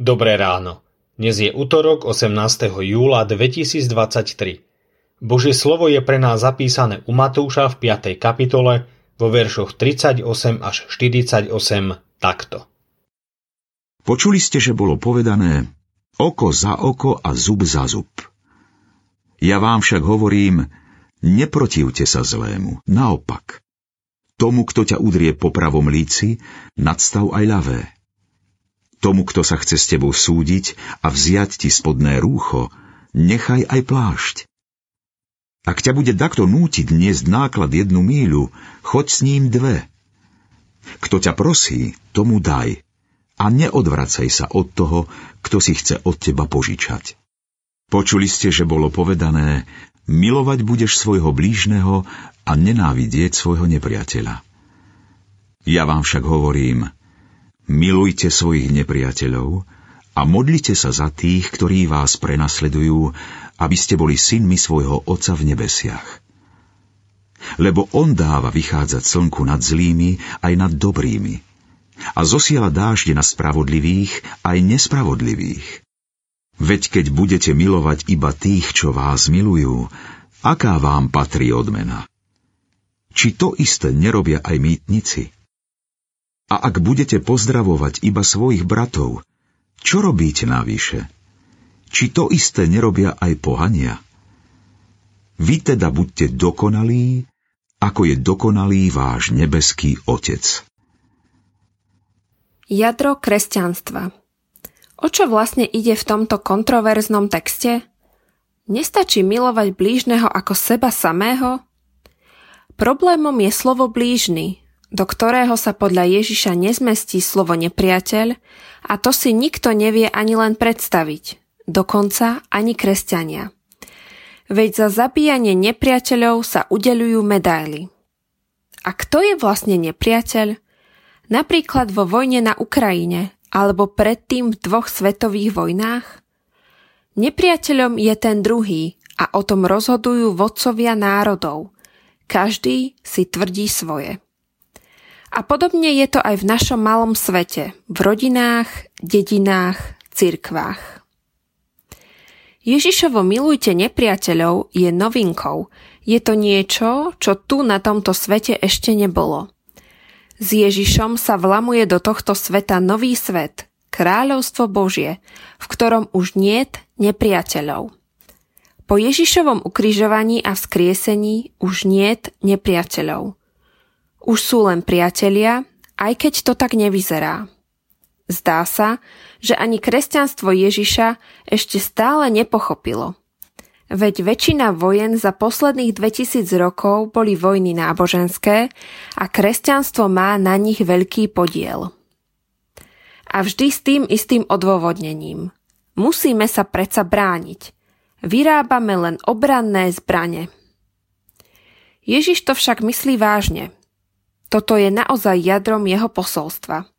Dobré ráno. Dnes je útorok 18. júla 2023. Božie slovo je pre nás zapísané u Matúša v 5. kapitole vo veršoch 38 až 48 takto. Počuli ste, že bolo povedané oko za oko a zub za zub. Ja vám však hovorím, neprotivte sa zlému, naopak. Tomu, kto ťa udrie po pravom líci, nadstav aj ľavé Tomu, kto sa chce s tebou súdiť a vziať ti spodné rúcho, nechaj aj plášť. Ak ťa bude takto nútiť niesť náklad jednu míľu, choď s ním dve. Kto ťa prosí, tomu daj a neodvracaj sa od toho, kto si chce od teba požičať. Počuli ste, že bolo povedané, milovať budeš svojho blížneho a nenávidieť svojho nepriateľa. Ja vám však hovorím, Milujte svojich nepriateľov a modlite sa za tých, ktorí vás prenasledujú, aby ste boli synmi svojho Otca v nebesiach. Lebo On dáva vychádzať slnku nad zlými aj nad dobrými a zosiela dážde na spravodlivých aj nespravodlivých. Veď keď budete milovať iba tých, čo vás milujú, aká vám patrí odmena? Či to isté nerobia aj mýtnici? A ak budete pozdravovať iba svojich bratov, čo robíte navyše? Či to isté nerobia aj pohania? Vy teda buďte dokonalí, ako je dokonalý váš nebeský Otec. Jadro kresťanstva O čo vlastne ide v tomto kontroverznom texte? Nestačí milovať blížneho ako seba samého? Problémom je slovo blížny, do ktorého sa podľa Ježiša nezmestí slovo nepriateľ a to si nikto nevie ani len predstaviť, dokonca ani kresťania. Veď za zabíjanie nepriateľov sa udeľujú medaily. A kto je vlastne nepriateľ? Napríklad vo vojne na Ukrajine alebo predtým v dvoch svetových vojnách? Nepriateľom je ten druhý a o tom rozhodujú vodcovia národov. Každý si tvrdí svoje. A podobne je to aj v našom malom svete, v rodinách, dedinách, cirkvách. Ježišovo milujte nepriateľov je novinkou. Je to niečo, čo tu na tomto svete ešte nebolo. S Ježišom sa vlamuje do tohto sveta nový svet, kráľovstvo Božie, v ktorom už niet nepriateľov. Po Ježišovom ukrižovaní a vzkriesení už niet nepriateľov. Už sú len priatelia, aj keď to tak nevyzerá. Zdá sa, že ani kresťanstvo Ježiša ešte stále nepochopilo. Veď väčšina vojen za posledných 2000 rokov boli vojny náboženské a kresťanstvo má na nich veľký podiel. A vždy s tým istým odôvodnením. Musíme sa predsa brániť. Vyrábame len obranné zbrane. Ježiš to však myslí vážne – toto je naozaj jadrom jeho posolstva.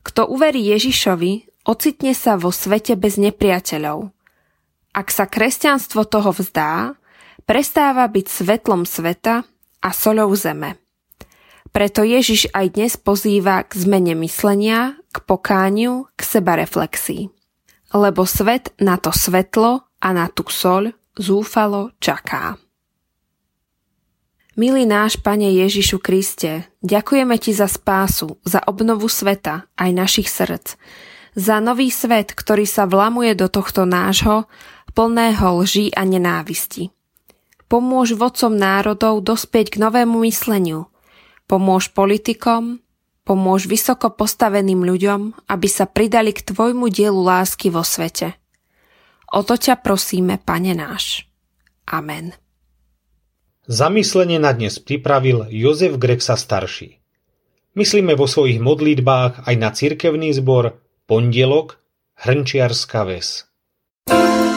Kto uverí Ježišovi, ocitne sa vo svete bez nepriateľov. Ak sa kresťanstvo toho vzdá, prestáva byť svetlom sveta a soľou zeme. Preto Ježiš aj dnes pozýva k zmene myslenia, k pokániu, k sebareflexii. Lebo svet na to svetlo a na tú soľ zúfalo čaká. Milý náš Pane Ježišu Kriste, ďakujeme Ti za spásu, za obnovu sveta, aj našich srdc, za nový svet, ktorý sa vlamuje do tohto nášho, plného lží a nenávisti. Pomôž vodcom národov dospieť k novému mysleniu. Pomôž politikom, pomôž vysoko postaveným ľuďom, aby sa pridali k Tvojmu dielu lásky vo svete. O to ťa prosíme, Pane náš. Amen. Zamyslenie na dnes pripravil Jozef Grexa starší. Myslíme vo svojich modlitbách aj na cirkevný zbor Pondelok Hrnčiarska ves. thank you